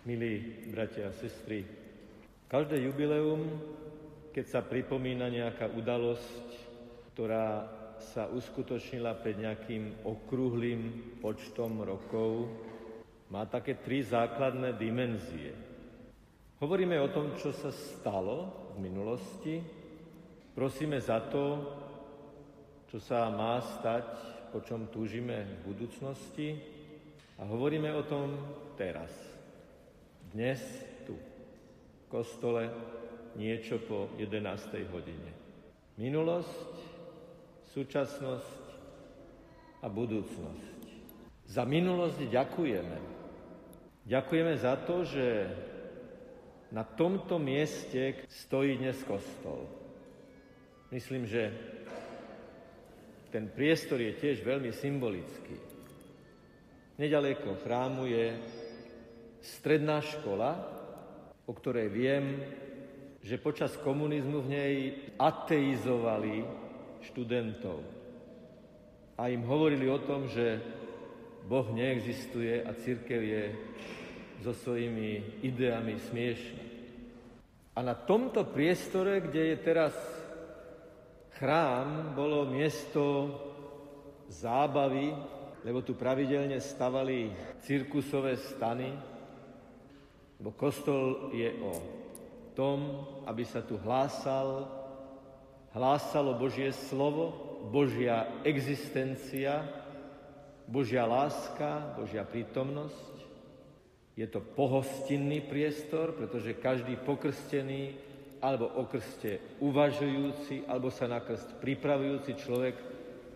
Milí bratia a sestry, každé jubileum, keď sa pripomína nejaká udalosť, ktorá sa uskutočnila pred nejakým okrúhlým počtom rokov, má také tri základné dimenzie. Hovoríme o tom, čo sa stalo v minulosti, prosíme za to, čo sa má stať, po čom túžime v budúcnosti a hovoríme o tom teraz. Dnes tu, v kostole, niečo po 11. hodine. Minulosť, súčasnosť a budúcnosť. Za minulosť ďakujeme. Ďakujeme za to, že na tomto mieste stojí dnes kostol. Myslím, že ten priestor je tiež veľmi symbolický. Nedaleko chrámu je stredná škola, o ktorej viem, že počas komunizmu v nej ateizovali študentov. A im hovorili o tom, že Boh neexistuje a církev je so svojimi ideami smiešná. A na tomto priestore, kde je teraz chrám, bolo miesto zábavy, lebo tu pravidelne stavali cirkusové stany, Bo kostol je o tom, aby sa tu hlásal, hlásalo Božie slovo, Božia existencia, Božia láska, Božia prítomnosť. Je to pohostinný priestor, pretože každý pokrstený alebo o krste uvažujúci, alebo sa na krst pripravujúci človek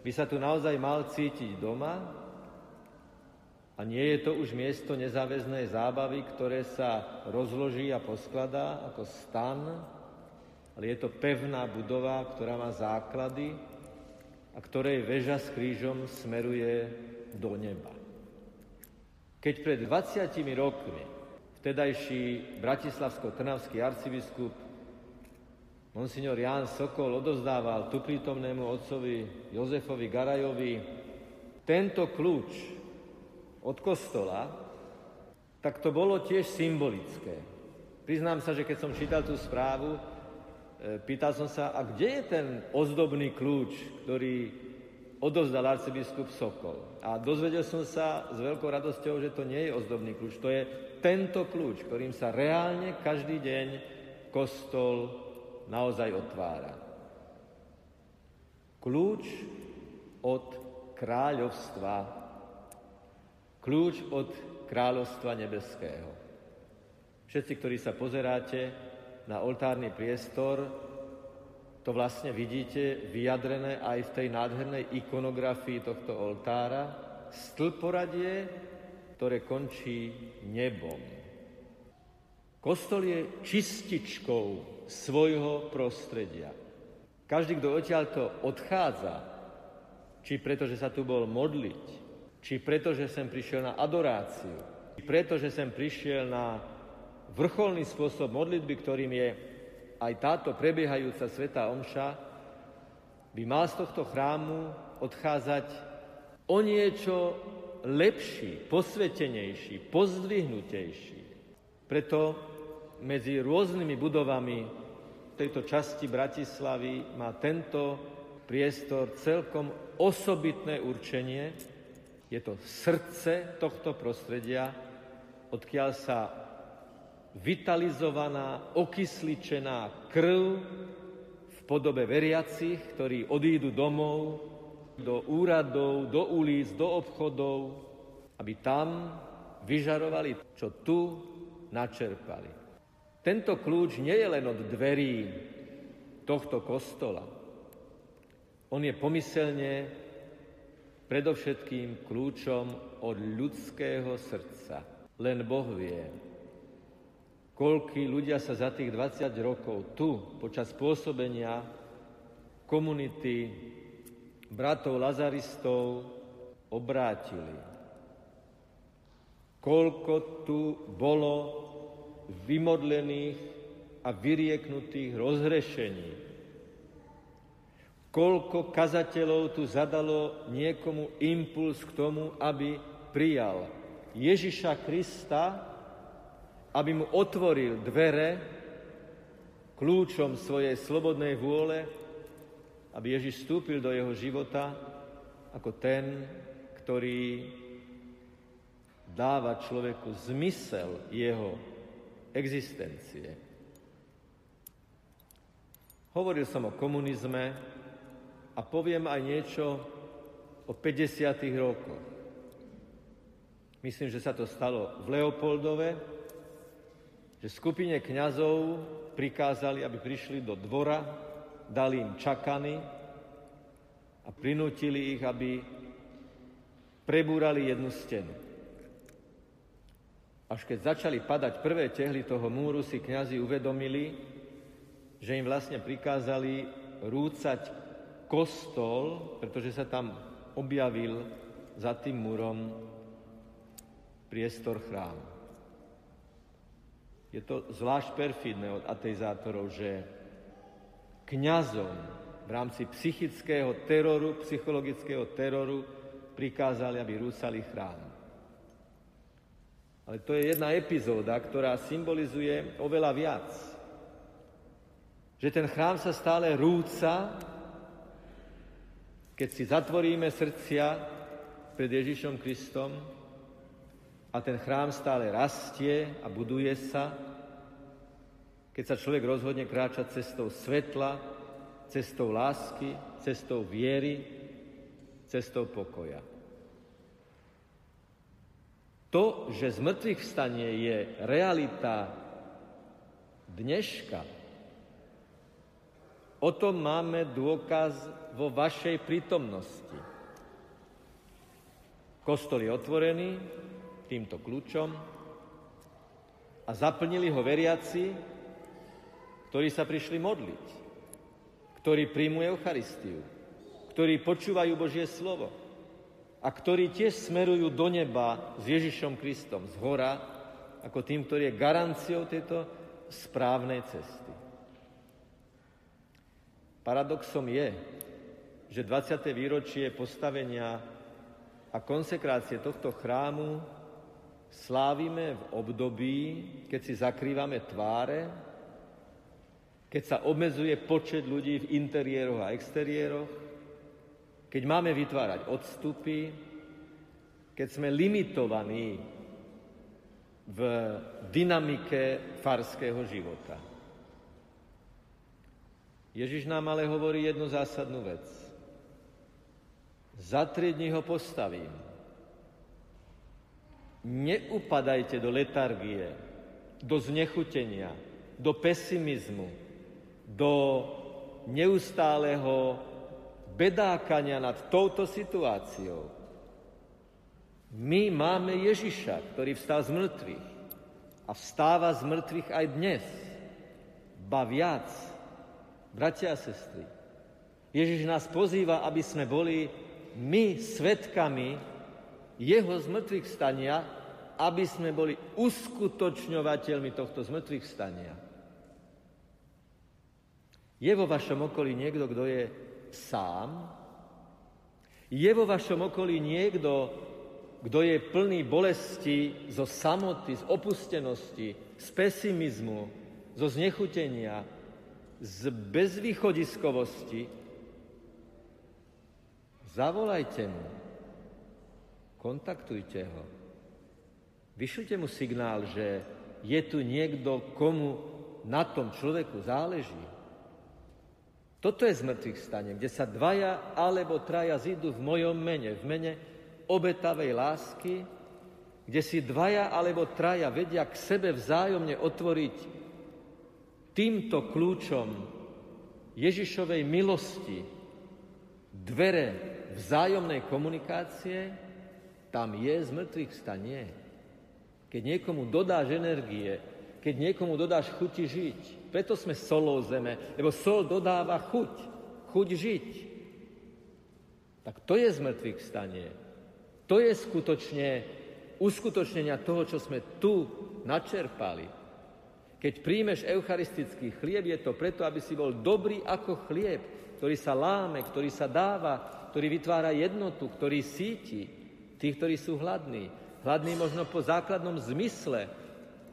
by sa tu naozaj mal cítiť doma, a nie je to už miesto nezáväznej zábavy, ktoré sa rozloží a poskladá ako stan, ale je to pevná budova, ktorá má základy a ktorej väža s krížom smeruje do neba. Keď pred 20 rokmi vtedajší bratislavsko-trnavský arcibiskup monsignor Ján Sokol odozdával tu prítomnému otcovi Jozefovi Garajovi tento kľúč od kostola, tak to bolo tiež symbolické. Priznám sa, že keď som čítal tú správu, e, pýtal som sa, a kde je ten ozdobný kľúč, ktorý odozdal arcibiskup Sokol. A dozvedel som sa s veľkou radosťou, že to nie je ozdobný kľúč, to je tento kľúč, ktorým sa reálne každý deň kostol naozaj otvára. Kľúč od kráľovstva Kľúč od kráľovstva nebeského. Všetci, ktorí sa pozeráte na oltárny priestor, to vlastne vidíte vyjadrené aj v tej nádhernej ikonografii tohto oltára, stĺporadie, ktoré končí nebom. Kostol je čističkou svojho prostredia. Každý, kto odtiaľto odchádza, či preto, že sa tu bol modliť, či preto, že sem prišiel na adoráciu, či preto, že sem prišiel na vrcholný spôsob modlitby, ktorým je aj táto prebiehajúca Sveta Omša, by mal z tohto chrámu odchádzať o niečo lepší, posvetenejší, pozdvihnutejší. Preto medzi rôznymi budovami tejto časti Bratislavy má tento priestor celkom osobitné určenie, je to srdce tohto prostredia, odkiaľ sa vitalizovaná, okysličená krv v podobe veriacich, ktorí odídu domov, do úradov, do ulic, do obchodov, aby tam vyžarovali, čo tu načerpali. Tento kľúč nie je len od dverí tohto kostola. On je pomyselne predovšetkým kľúčom od ľudského srdca. Len Boh vie, koľkí ľudia sa za tých 20 rokov tu, počas pôsobenia komunity bratov Lazaristov, obrátili. Koľko tu bolo vymodlených a vyrieknutých rozhrešení, Koľko kazateľov tu zadalo niekomu impuls k tomu, aby prijal Ježiša Krista aby mu otvoril dvere kľúčom svojej slobodnej vôle, aby Ježiš vstúpil do jeho života ako ten, ktorý dáva človeku zmysel jeho existencie. Hovoril som o komunizme a poviem aj niečo o 50. rokoch. Myslím, že sa to stalo v Leopoldove, že skupine kňazov prikázali, aby prišli do dvora, dali im čakany a prinútili ich, aby prebúrali jednu stenu. Až keď začali padať prvé tehly toho múru, si kňazi uvedomili, že im vlastne prikázali rúcať kostol, pretože sa tam objavil za tým múrom priestor chrámu. Je to zvlášť perfidné od ateizátorov, že kňazom v rámci psychického teroru, psychologického teroru prikázali, aby rúcali chrám. Ale to je jedna epizóda, ktorá symbolizuje oveľa viac. Že ten chrám sa stále rúca, keď si zatvoríme srdcia pred Ježišom Kristom a ten chrám stále rastie a buduje sa, keď sa človek rozhodne kráčať cestou svetla, cestou lásky, cestou viery, cestou pokoja. To, že z mŕtvych vstanie je realita dneška, o tom máme dôkaz vo vašej prítomnosti. Kostol je otvorený týmto kľúčom a zaplnili ho veriaci, ktorí sa prišli modliť, ktorí príjmu Eucharistiu, ktorí počúvajú Božie slovo a ktorí tiež smerujú do neba s Ježišom Kristom z hora, ako tým, ktorý je garanciou tejto správnej cesty. Paradoxom je, že 20. výročie postavenia a konsekrácie tohto chrámu slávime v období, keď si zakrývame tváre, keď sa obmedzuje počet ľudí v interiéroch a exteriéroch, keď máme vytvárať odstupy, keď sme limitovaní v dynamike farského života. Ježiš nám ale hovorí jednu zásadnú vec. Za tri dní ho postavím. Neupadajte do letargie, do znechutenia, do pesimizmu, do neustáleho bedákania nad touto situáciou. My máme Ježiša, ktorý vstal z mŕtvych a vstáva z mŕtvych aj dnes. Ba viac, bratia a sestry. Ježiš nás pozýva, aby sme boli my svetkami jeho zmrtvých stania, aby sme boli uskutočňovateľmi tohto zmrtvých stania. Je vo vašom okolí niekto, kto je sám? Je vo vašom okolí niekto, kto je plný bolesti zo samoty, z opustenosti, z pesimizmu, zo znechutenia, z bezvýchodiskovosti, Zavolajte mu. Kontaktujte ho. Vyšlite mu signál, že je tu niekto, komu na tom človeku záleží. Toto je zmrtvých stane, kde sa dvaja alebo traja zídu v mojom mene, v mene obetavej lásky, kde si dvaja alebo traja vedia k sebe vzájomne otvoriť týmto kľúčom Ježišovej milosti dvere vzájomnej komunikácie, tam je z mŕtvych stanie. Keď niekomu dodáš energie, keď niekomu dodáš chuti žiť. Preto sme solou zeme, lebo sol dodáva chuť, chuť žiť. Tak to je z mŕtvych stanie. To je skutočne uskutočnenia toho, čo sme tu načerpali. Keď príjmeš eucharistický chlieb, je to preto, aby si bol dobrý ako chlieb, ktorý sa láme, ktorý sa dáva, ktorý vytvára jednotu, ktorý síti tých, ktorí sú hladní. Hladní možno po základnom zmysle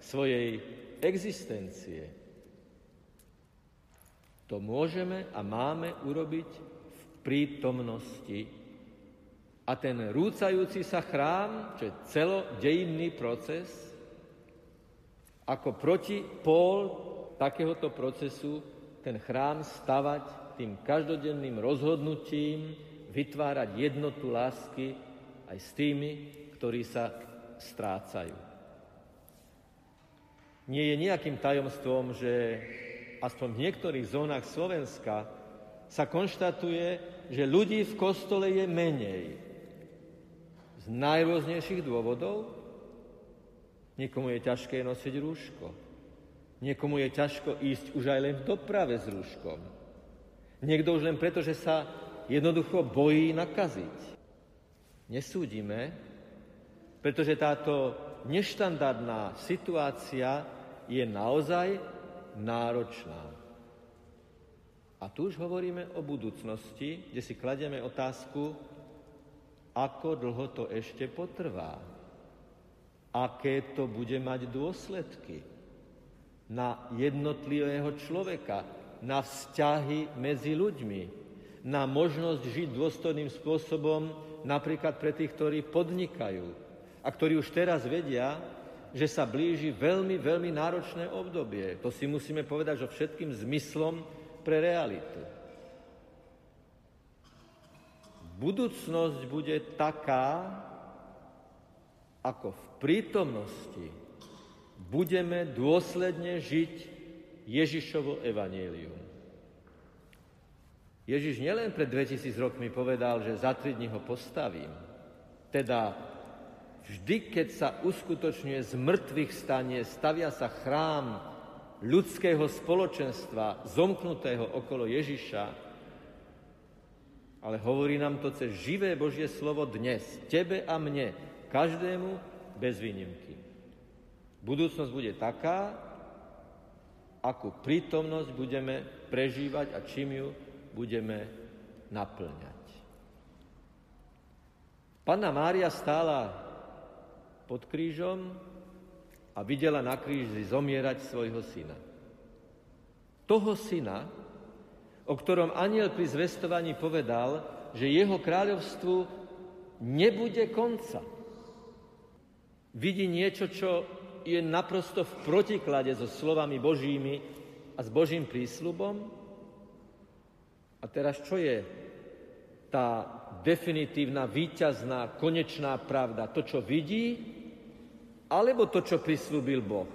svojej existencie. To môžeme a máme urobiť v prítomnosti. A ten rúcajúci sa chrám, čo je celodejinný proces, ako protipól takéhoto procesu, ten chrám stavať tým každodenným rozhodnutím, vytvárať jednotu lásky aj s tými, ktorí sa strácajú. Nie je nejakým tajomstvom, že aspoň v niektorých zónach Slovenska sa konštatuje, že ľudí v kostole je menej. Z najrôznejších dôvodov. Niekomu je ťažké nosiť rúško. Niekomu je ťažko ísť už aj len v doprave s rúškom. Niekto už len preto, že sa jednoducho bojí nakaziť. Nesúdime, pretože táto neštandardná situácia je naozaj náročná. A tu už hovoríme o budúcnosti, kde si kladieme otázku, ako dlho to ešte potrvá, aké to bude mať dôsledky na jednotlivého človeka, na vzťahy medzi ľuďmi, na možnosť žiť dôstojným spôsobom napríklad pre tých, ktorí podnikajú a ktorí už teraz vedia, že sa blíži veľmi, veľmi náročné obdobie. To si musíme povedať, že všetkým zmyslom pre realitu. Budúcnosť bude taká, ako v prítomnosti budeme dôsledne žiť Ježišovo evanílium. Ježiš nielen pred 2000 rokmi povedal, že za tri dní ho postavím, teda Vždy, keď sa uskutočňuje z mŕtvych stanie, stavia sa chrám ľudského spoločenstva, zomknutého okolo Ježiša, ale hovorí nám to cez živé Božie slovo dnes, tebe a mne, každému bez výnimky. Budúcnosť bude taká, akú prítomnosť budeme prežívať a čím ju budeme naplňať. Panna Mária stála pod krížom a videla na kríži zomierať svojho syna. Toho syna, o ktorom aniel pri zvestovaní povedal, že jeho kráľovstvu nebude konca. Vidí niečo, čo je naprosto v protiklade so slovami Božími a s Božím prísľubom. A teraz čo je tá definitívna, víťazná, konečná pravda? To, čo vidí, alebo to, čo prislúbil Boh?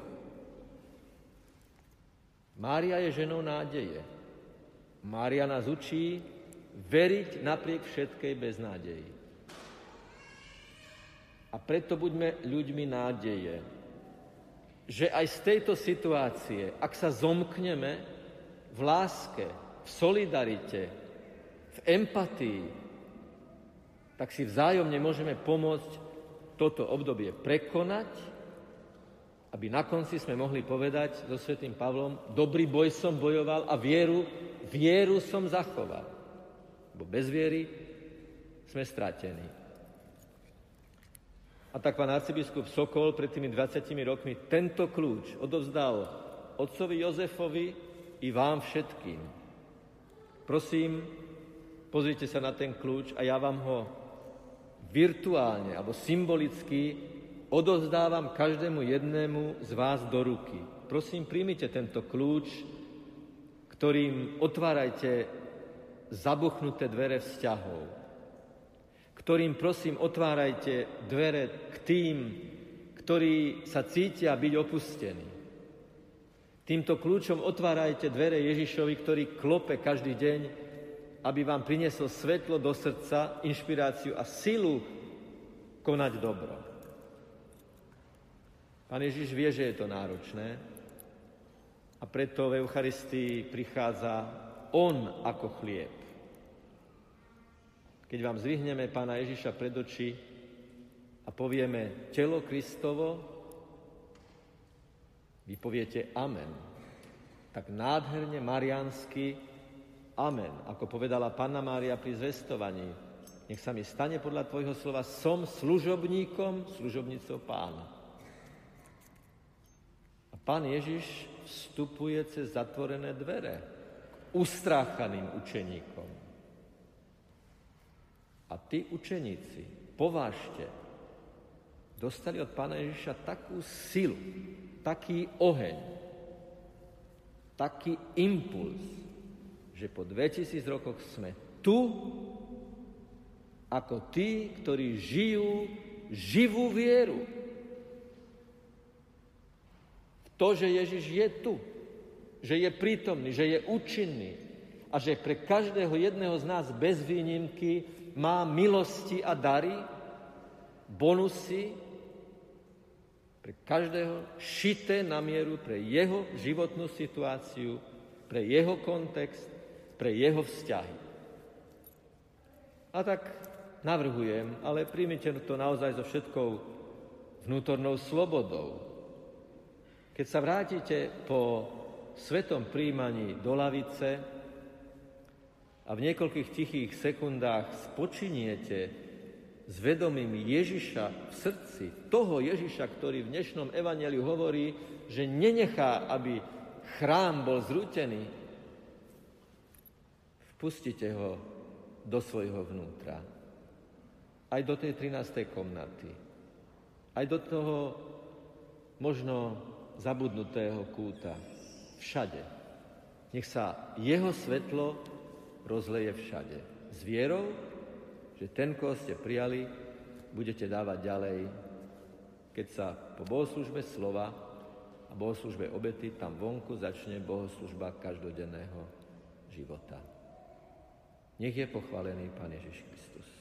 Mária je ženou nádeje. Mária nás učí veriť napriek všetkej beznádeji. A preto buďme ľuďmi nádeje, že aj z tejto situácie, ak sa zomkneme v láske, v solidarite, v empatii, tak si vzájomne môžeme pomôcť toto obdobie prekonať, aby na konci sme mohli povedať so svetým Pavlom, dobrý boj som bojoval a vieru, vieru som zachoval. Bo bez viery sme stratení. A tak pán arcibiskup Sokol pred tými 20 rokmi tento kľúč odovzdal otcovi Jozefovi i vám všetkým. Prosím, pozrite sa na ten kľúč a ja vám ho virtuálne alebo symbolicky odovzdávam každému jednému z vás do ruky. Prosím, príjmite tento kľúč, ktorým otvárajte zabuchnuté dvere vzťahov. Ktorým, prosím, otvárajte dvere k tým, ktorí sa cítia byť opustení. Týmto kľúčom otvárajte dvere Ježišovi, ktorý klope každý deň aby vám priniesol svetlo do srdca, inšpiráciu a silu konať dobro. Pán Ježiš vie, že je to náročné a preto v Eucharistii prichádza On ako chlieb. Keď vám zvihneme Pána Ježiša pred oči a povieme telo Kristovo, vy poviete Amen. Tak nádherne mariansky Amen. Ako povedala Panna Mária pri zvestovaní, nech sa mi stane podľa Tvojho slova, som služobníkom, služobnicou pána. Pán Ježiš vstupuje cez zatvorené dvere k ustráchaným učeníkom. A tí učeníci, povážte, dostali od Pána Ježiša takú silu, taký oheň, taký impuls, že po 2000 rokoch sme tu ako tí, ktorí žijú živú vieru. V to, že Ježiš je tu, že je prítomný, že je účinný a že pre každého jedného z nás bez výnimky má milosti a dary, bonusy, pre každého šité na mieru pre jeho životnú situáciu, pre jeho kontext, pre jeho vzťahy. A tak navrhujem, ale príjmite to naozaj so všetkou vnútornou slobodou. Keď sa vrátite po svetom príjmaní do lavice a v niekoľkých tichých sekundách spočiniete s vedomím Ježiša v srdci, toho Ježiša, ktorý v dnešnom evaneliu hovorí, že nenechá, aby chrám bol zrútený, vpustite ho do svojho vnútra aj do tej 13. komnaty, aj do toho možno zabudnutého kúta, všade. Nech sa jeho svetlo rozleje všade. S vierou, že ten, koho ste prijali, budete dávať ďalej, keď sa po bohoslužbe slova a bohoslužbe obety tam vonku začne bohoslužba každodenného života. Nech je pochválený Pán Ježiš Kristus.